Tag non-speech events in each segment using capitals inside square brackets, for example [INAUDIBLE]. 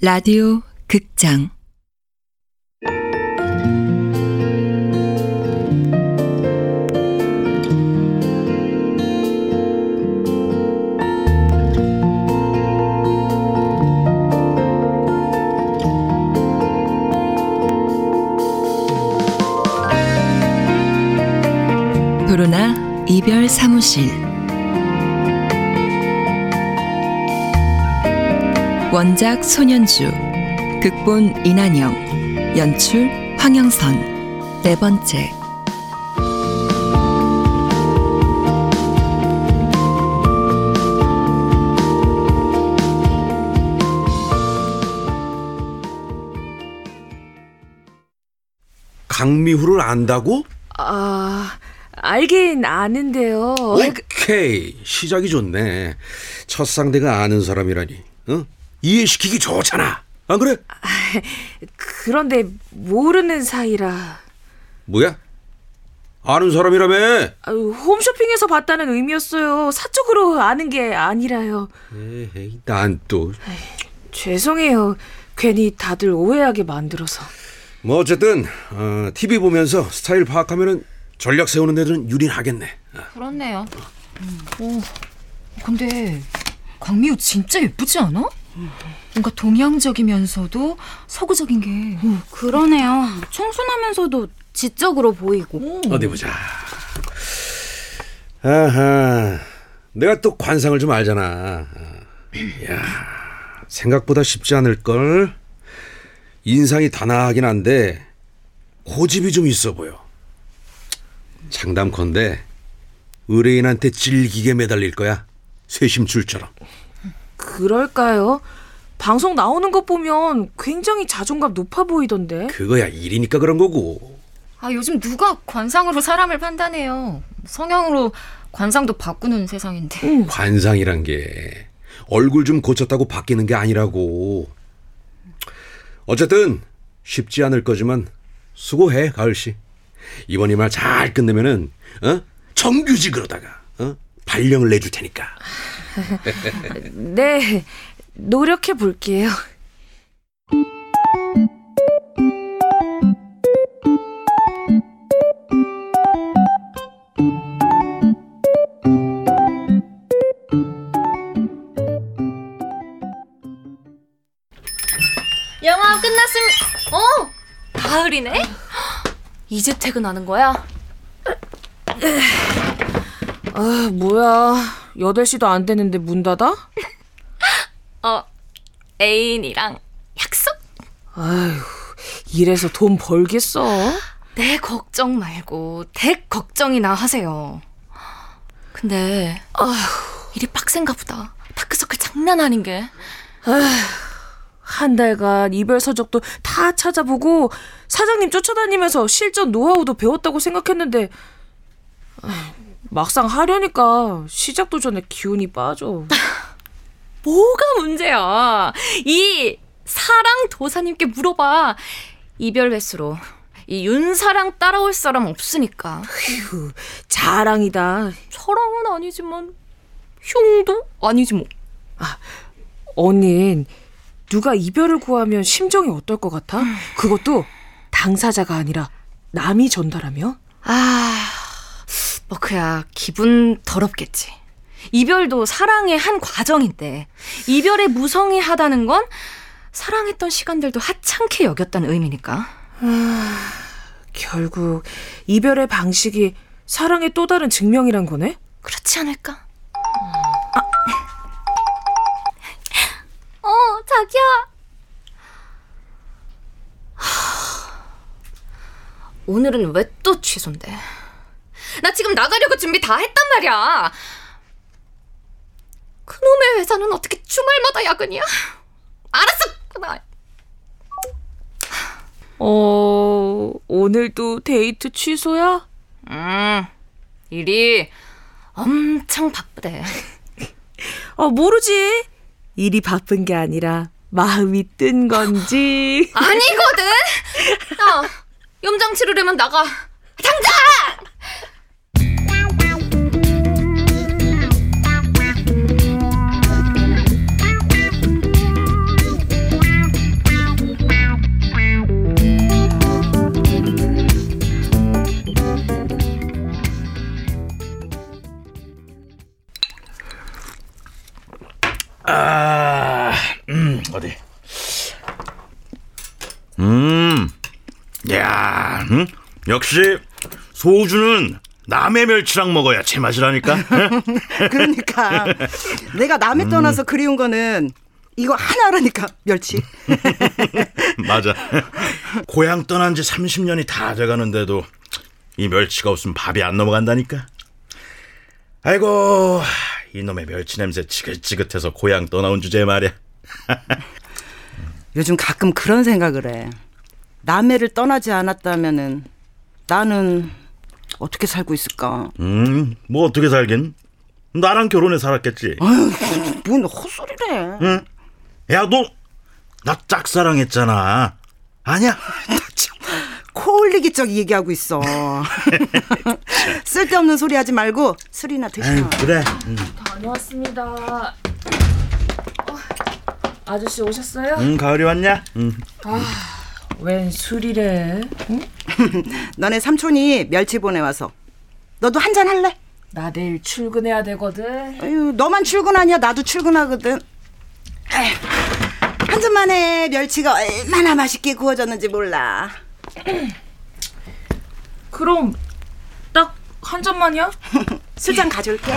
라디오 극장. 도로나 이별 사무실 원작 손현주 극본 이난영 연출 황영선 네 번째 강미후를 안다고? 아, 알긴 아는데요. 오케이 시작이 좋네 첫 상대가 아는 사람이라니 어? 이해시키기 좋잖아 안 그래? 그런데 모르는 사이라. 뭐야? 아는 사람이라며 아유, 홈쇼핑에서 봤다는 의미였어요. 사적으로 아는 게 아니라요. 에이 난또 죄송해요. 괜히 다들 오해하게 만들어서. 뭐 어쨌든 어, TV 보면서 스타일 파악하면은 전략 세우는 데는 유린하겠네 어. 그렇네요. 오, 근데 광미호 진짜 예쁘지 않아? 뭔가 동양적이면서도 서구적인 게. 그러네요. 청순하면서도 지적으로 보이고. 어디 보자 아하 내가 또 관상을 좀 알잖아 어. 야 생각보다 쉽지 않을 걸 인상이 단아하긴 한데 고집이 좀 있어 보여 장담컨대 의뢰인한테 질기게 매달릴 거야 쇄심줄처럼 그럴까요? 방송 나오는 것 보면 굉장히 자존감 높아 보이던데. 그거야 일이니까 그런 거고 아, 요즘 누가 관상으로 사람을 판단해요. 성형으로 관상도 바꾸는 세상인데. 관상이란 게 얼굴 좀 고쳤다고 바뀌는 게 아니라고. 어쨌든 쉽지 않을 거지만 수고해 가을 씨. 이번 이말 잘 끝내면은 어? 정규직으로다가 어? 발령을 내줄 테니까. [LAUGHS] 네, 노력해 볼게요. 영화 끝났으면 어 가을이네. 이제 퇴근하는 거야? 아, 뭐야. 8시도 안 됐는데 문 닫아? [LAUGHS] 어 애인이랑 약속. 아휴, 이래서 돈 벌겠어? 내 걱정 말고 댁 걱정이나 하세요. 근데 일이 빡센가 보다. 다크서클 장난 아닌 게. 한 달간 이별 서적도 다 찾아보고 사장님 쫓아다니면서 실전 노하우도 배웠다고 생각했는데 아, 막상 하려니까 시작도 전에 기운이 빠져. [LAUGHS] 뭐가 문제야? 이 사랑 도사님께 물어봐. 이별 횟수로 이 윤사랑 따라올 사람 없으니까. 휴, 자랑이다. 사랑은 아니지만 흉도 아니지 뭐. 언닌 누가 이별을 구하면 심정이 어떨 것 같아? 그것도 당사자가 아니라 남이 전달하며? 아, 뭐 그야 기분 더럽겠지. 이별도 사랑의 한 과정인데 이별에 무성의하다는 건 사랑했던 시간들도 하찮게 여겼다는 의미니까. 결국 이별의 방식이 사랑의 또 다른 증명이란 거네? 그렇지 않을까? 어, 자기야. 오늘은 왜 또 취소인데? 나 지금 나가려고 준비 다 했단 말이야. 그놈의 회사는 어떻게 주말마다 야근이야? 알았어, 그만. 어, 오늘도 데이트 취소야? 음, 일이 엄청 바쁘대. 어, 모르지. 일이 바쁜 게 아니라 마음이 뜬 건지. 아니거든. 야, 염장 치르려면 나가. 당장! 아, 음, 어디? 음, 야, 음? 역시 소주는 남의 멸치랑 먹어야 제맛이라니까. [LAUGHS] 그러니까 내가 남에 음. 떠나서 그리운 거는 이거 하나라니까 멸치. [LAUGHS] 맞아. 고향 떠난 지 30년이 다 돼가는데도 이 멸치가 없으면 밥이 안 넘어간다니까. 아이고 이놈의 멸치 냄새 지긋지긋해서 고향 떠나온 주제에 말이야. [LAUGHS] 요즘 가끔 그런 생각을 해. 남해를 떠나지 않았다면은 나는 어떻게 살고 있을까? 음, 뭐 어떻게 살긴? 나랑 결혼해 살았겠지. [LAUGHS] 뭔 헛소리래. 응? 야, 너, 나 짝사랑했잖아. 아니야? [LAUGHS] 코 흘리기 적 얘기하고 있어. 쓸데없는 소리 하지 말고 술이나. 아유, 그래. 응, 다녀왔습니다. 어, 아저씨 오셨어요? 응, 가을이 왔냐? 응. 웬 술이래? [LAUGHS] 너네 삼촌이 멸치 보내와서 너도 한 잔 할래? 나 내일 출근해야 되거든. 아유, 너만 출근하냐? 나도 출근하거든. 한 잔만에 멸치가 얼마나 맛있게 구워졌는지 몰라. 그럼 딱 한 잔만이야? 술잔 가져올게.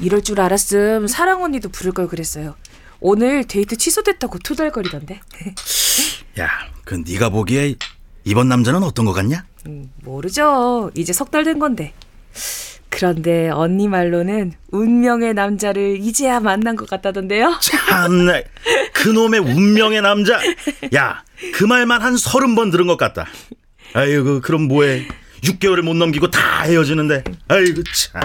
이럴 줄 알았음 사랑 언니도 부를 걸 그랬어요. 오늘 데이트 취소됐다고 투덜거리던데. 야, 그 네가 보기에 이번 남자는 어떤 것 같냐? 음, 모르죠. 이제 석 달 된 건데. 그런데 언니 말로는 운명의 남자를 이제야 만난 것 같다던데요. 참나, 그놈의 운명의 남자. 야, 그 말만 한 서른 번 들은 것 같다. 아이고, 그럼 뭐해? 6개월을 못 넘기고 다 헤어지는데. 아이고, 참.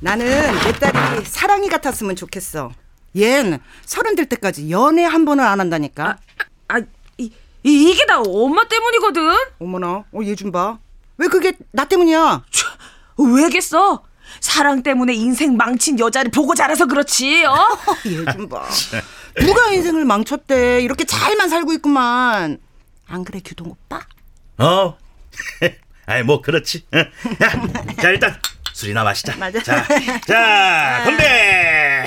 나는 내 딸이 사랑이 같았으면 좋겠어. 얜 서른 될 때까지 연애 한 번을 안 한다니까. 아, 이, 이 이 게 다 엄마 때문이거든. 어머나, 어, 얘 좀 봐. 왜 그게 나 때문이야? 왜겠어? 사랑 때문에 인생 망친 여자를 보고 자라서 그렇지. 어? [LAUGHS] 얘 좀 봐. 누가 인생을 망쳤대? 이렇게 잘만 살고 있구만. 안 그래, 규동 오빠? 어? [LAUGHS] 아이, 뭐, 그렇지. 어? 야, 자, 일단 술이나 마시자. 맞아. 자, 자, 건배!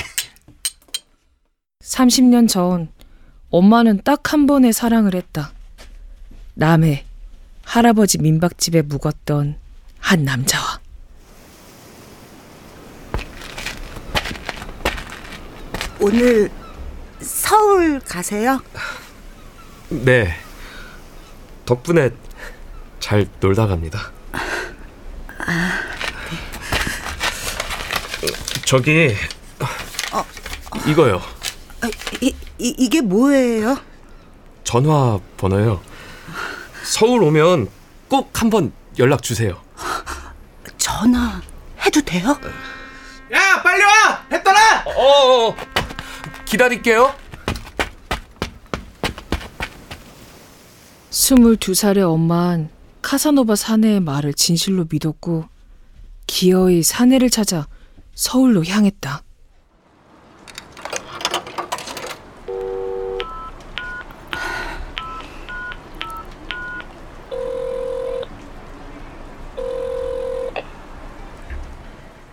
30년 전 엄마는 딱 한 번의 사랑을 했다. 남해 할아버지 민박집에 묵었던 한 남자와 오늘 서울 가세요? 네. 덕분에 잘 놀다 갑니다. 저기 이거요. 아, 이, 이, 이게 뭐예요? 전화 번호요. 서울 오면 꼭 한번 연락 주세요. 전화 해도 돼요? 야 빨리 와! 해 떠나! 어, 어, 기다릴게요. 22살의 엄만 카사노바 사내의 말을 진실로 믿었고 기어이 사내를 찾아 서울로 향했다.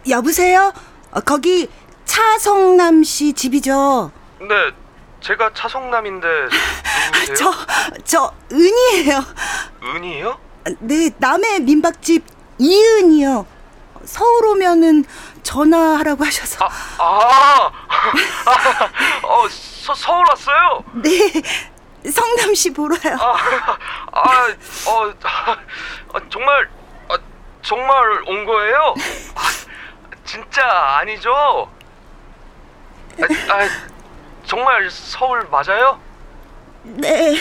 여보세요? 어, 거기 차성남 씨 집이죠? 네, 제가 차성남인데 누구세요? [LAUGHS] 저, 저 은이에요. 은이요? 네, 남의 민박집 이은이요. 서울 오면은 전화하라고 하셔서. 아, 아, [LAUGHS] 어, 서, 서울 왔어요? 네, 성남 씨 보러요. 아, 아, 어, 아, 정말, 아, 정말 온 거예요? 아, 진짜 아니죠? 아, 아, 정말 서울 맞아요? 네.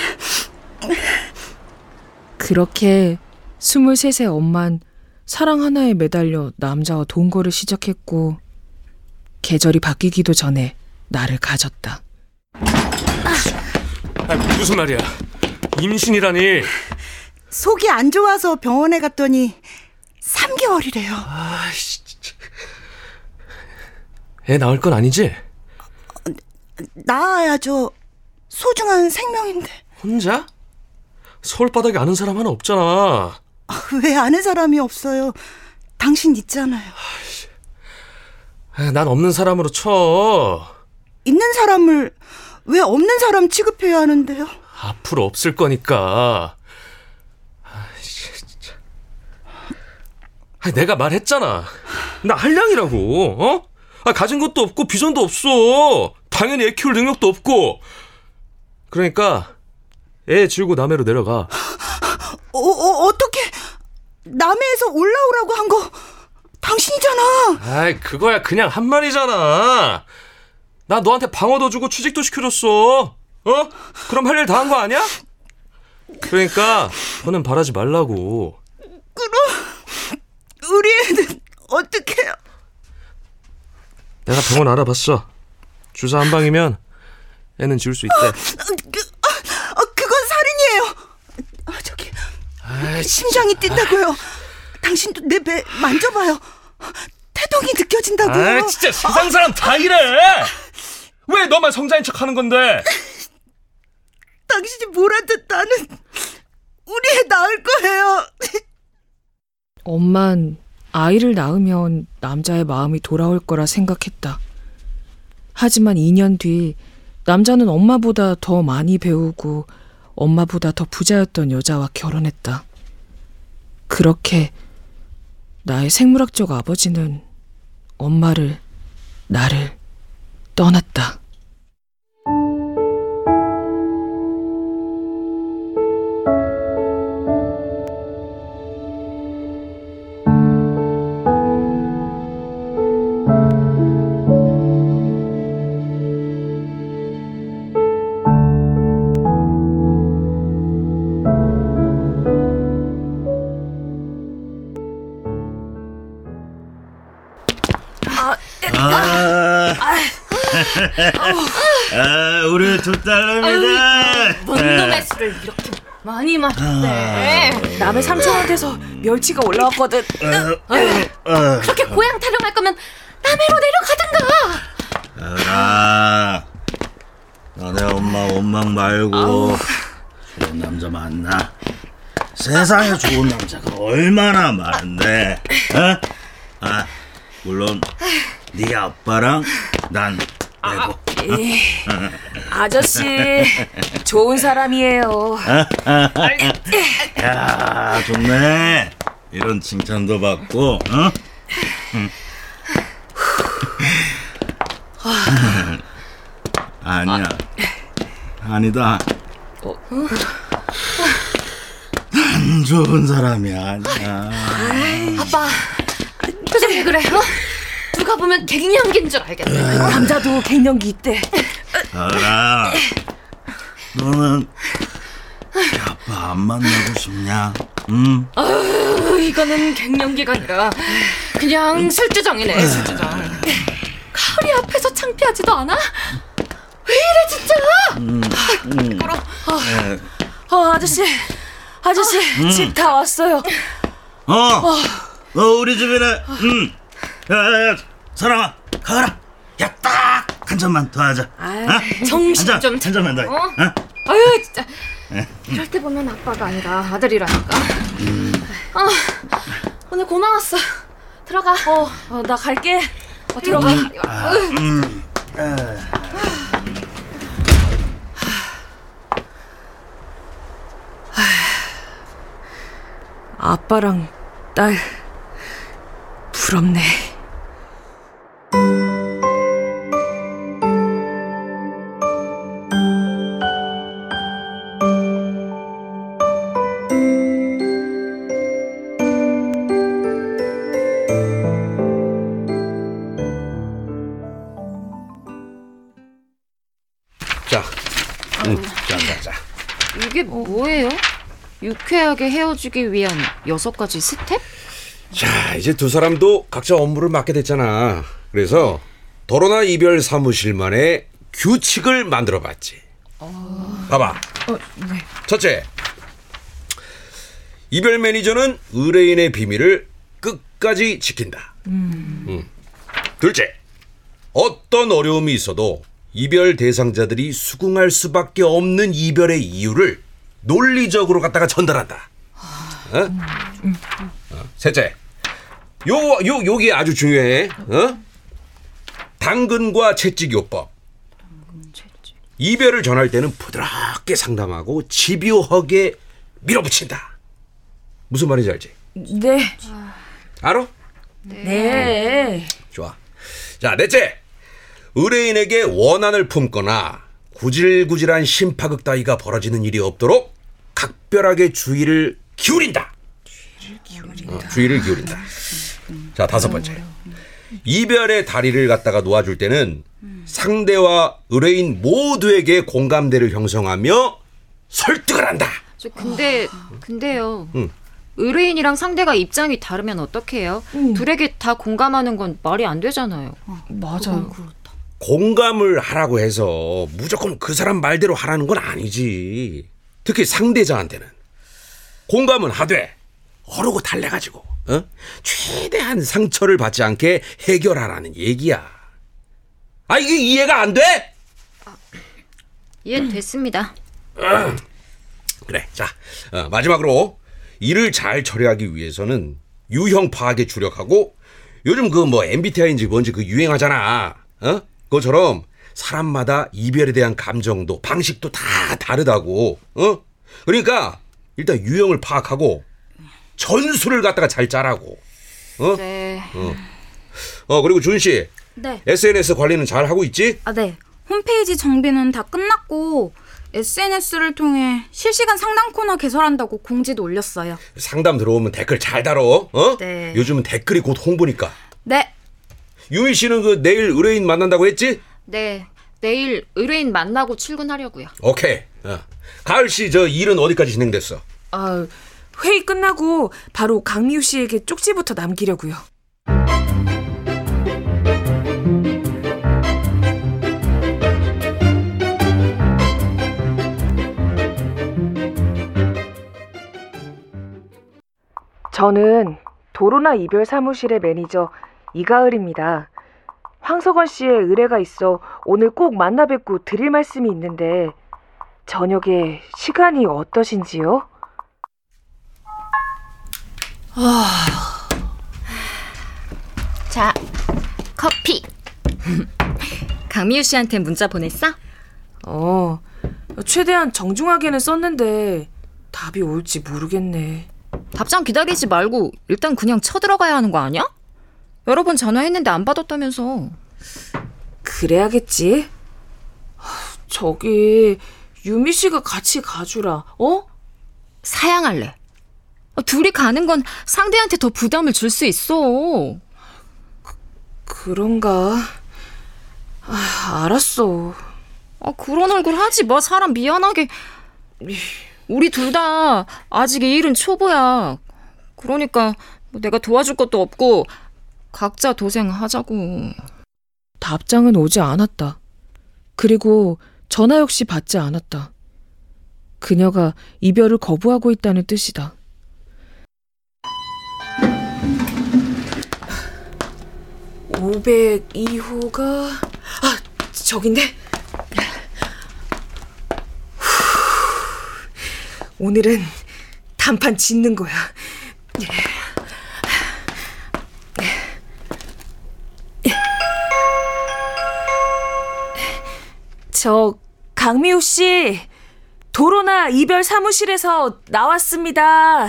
그렇게 23세 엄만 사랑 하나에 매달려 남자와 동거를 시작했고 계절이 바뀌기도 전에 나를 가졌다. 아, 무슨 말이야? 임신이라니? 속이 안 좋아서 병원에 갔더니 3개월이래요. 아씨, 진짜. 애 낳을 건 아니지? 낳아야죠. 소중한 생명인데. 혼자? 서울 바닥에 아는 사람 하나 없잖아. 왜 아는 사람이 없어요? 당신 있잖아요. 아, 난 없는 사람으로 쳐. 있는 사람을 왜 없는 사람 취급해야 하는데요? 앞으로 없을 거니까. 아이씨, 진짜. 아니, 내가 말했잖아. 나 한량이라고, 어? 아, 가진 것도 없고, 비전도 없어. 당연히 애 키울 능력도 없고. 그러니까, 애 지우고 남해로 내려가. 어, 어 어떻게 남해에서 올라오라고 한 거 당신이잖아. 아이, 그거야 그냥 한 말이잖아. 나 너한테 방어도 주고 취직도 시켜줬어. 어? 그럼 할 일 다 한 거 아니야? 그러니까, 너는 바라지 말라고. 우리 애는 어떻게 해요? 내가 병원 알아봤어. 주사 한 방이면 애는 지울 수 있대. 그, 아, 그건 살인이에요. 아, 저기 심장이 뛴다고요. 당신도 내 배 만져봐요. 태동이 느껴진다고요. 아, 진짜 세상 사람 다 이래. 왜 너만 성자인 척 하는 건데? 당신이 뭐라든 나는 우리 애 낳을 거예요. 엄만 아이를 낳으면 남자의 마음이 돌아올 거라 생각했다. 하지만 2년 뒤 남자는 엄마보다 더 많이 배우고 엄마보다 더 부자였던 여자와 결혼했다. 그렇게 나의 생물학적 아버지는 엄마를, 나를 떠났다. 우리 두. 뭔 놈의 술을 이렇게 많이 마셨대. 남의 삼촌한테서 멸치가 올라왔거든. 그렇게 고향 타령할 거면 남해로 내려가든가. 아, 너네 엄마 원망 말고 좋은 남자 만나. 세상에 좋은 남자가 얼마나 많은데, 어? 아, 물론 네 아빠랑 난 빼고. 아저씨, 좋은 사람이에요. 야, 좋네. 이런 칭찬도 받고, 어? 아니야. 아니다. 안 좋은 사람이 아니야. 아빠, 표정 왜 그래? 어? 누가 보면 갱년기인 줄 알겠네. 남자도 갱년기 있대. 알아. 너는 네 아빠 안 만나고 싶냐? 응? 어, 이거는 갱년기가 아니라 그냥 술주정이네, 술주정. 가을이 앞에서 창피하지도 않아? 왜 이래 진짜? 어, 아저씨, 아저씨, 집다 왔어요. 어, 어, 우리 집이네. 응. 야, 야, 야, 사랑아, 가라. 야, 딱 한 잔만 더 하자. 어? 정신 한 잔, 좀 한 잔만 더. 해. 어? 어? 아유 진짜 이럴 때 보면 아빠가 아니라 아들이라니까 아 오늘 고마웠어 들어가 어, 어, 나 갈게. 어, 들어가 아빠랑 딸, 부럽네. 유쾌하게 헤어지기 위한 여섯 가지 스텝? 자, 이제 두 사람도 각자 업무를 맡게 됐잖아. 그래서 도로나 이별 사무실만의 규칙을 만들어 봤지. 봐봐. 첫째, 이별 매니저는 의뢰인의 비밀을 끝까지 지킨다. 음. 둘째, 어떤 어려움이 있어도 이별 대상자들이 수긍할 수밖에 없는 이별의 이유를 논리적으로 갖다가 전달한다. 어? 어, 셋째, 요, 요, 요게 아주 중요해. 어? 당근과 채찍 요법. 이별을 전할 때는 부드럽게 상담하고 집요하게 밀어붙인다. 무슨 말인지 알지? 네. 알아? 네. 좋아. 자, 넷째. 의뢰인에게 원한을 품거나 구질구질한 심파극 따위가 벌어지는 일이 없도록 각별하게 주의를 기울인다. 어, 주의를 기울인다. 자, 다섯 번째. 이별의 다리를 갖다가 놓아줄 때는 상대와 의뢰인 모두에게 공감대를 형성하며 설득을 한다. 저 근데 근데요. 응. 의뢰인이랑 상대가 입장이 다르면 어떡해요? 둘에게 다 공감하는 건 말이 안 되잖아요. 맞아요. 공감을 하라고 해서 무조건 그 사람 말대로 하라는 건 아니지. 특히 상대자한테는 공감은 하되 어르고 달래가지고 어? 최대한 상처를 받지 않게 해결하라는 얘기야. 아 이게 이해가 안 돼? 이해됐습니다. [CLEARS THROAT] 그래. 자 어, 마지막으로 일을 잘 처리하기 위해서는 유형 파악에 주력하고 요즘 그 뭐 MBTI인지 뭔지 그 유행하잖아. 어? 그것처럼 사람마다 이별에 대한 감정도 방식도 다 다르다고. 어? 그러니까 일단 유형을 파악하고 전술을 갖다가 잘 짜라고. 어? 네. 어 그리고 준 씨. 네. SNS 관리는 잘 하고 있지? 아, 네. 홈페이지 정비는 다 끝났고 SNS를 통해 실시간 상담 코너 개설한다고 공지도 올렸어요. 상담 들어오면 댓글 잘 달어. 어? 네. 요즘은 댓글이 곧 홍보니까. 네. 유미 씨는 그 내일 의뢰인 만난다고 했지? 네. 내일 의뢰인 만나고 출근하려고요. 오케이. 어. 가을 씨 저 일은 어디까지 진행됐어? 아, 회의 끝나고 바로 강미우 씨에게 쪽지부터 남기려고요. 저는 도로나 이별 사무실의 매니저 이가을입니다. 황석원 씨의 의뢰가 있어 오늘 꼭 만나 뵙고 드릴 말씀이 있는데 저녁에 시간이 어떠신지요? 자, 커피. [LAUGHS] 강미우 씨한테 문자 보냈어? 어, 최대한 정중하게는 썼는데 답이 올지 모르겠네. 답장 기다리지 말고 일단 그냥 쳐들어가야 하는 거 아니야? 여러 번 전화했는데 안 받았다면서. 그래야겠지. 하, 저기 유미 씨가 같이 가주라. 어? 사양할래. 아, 둘이 가는 건 상대한테 더 부담을 줄 수 있어. 그런가? 아, 알았어. 아, 그런 얼굴 하지 마. 사람 미안하게. 우리 둘 다 아직 이 일은 초보야. 그러니까 뭐 내가 도와줄 것도 없고 각자 도생하자고. 답장은 오지 않았다. 그리고 전화 역시 받지 않았다. 그녀가 이별을 거부하고 있다는 뜻이다. (502호가) 아 저긴데 후, 오늘은 단판 짓는 거야 저 강미우 씨 도로나 이별 사무실에서 나왔습니다.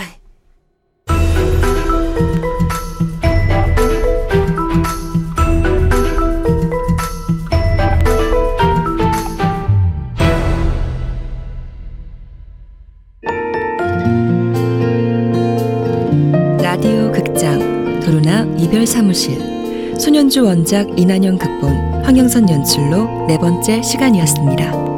라디오 극장 도로나 이별 사무실 소년주 원작 이난영 극본 황영선 연출로 네 번째 시간이었습니다.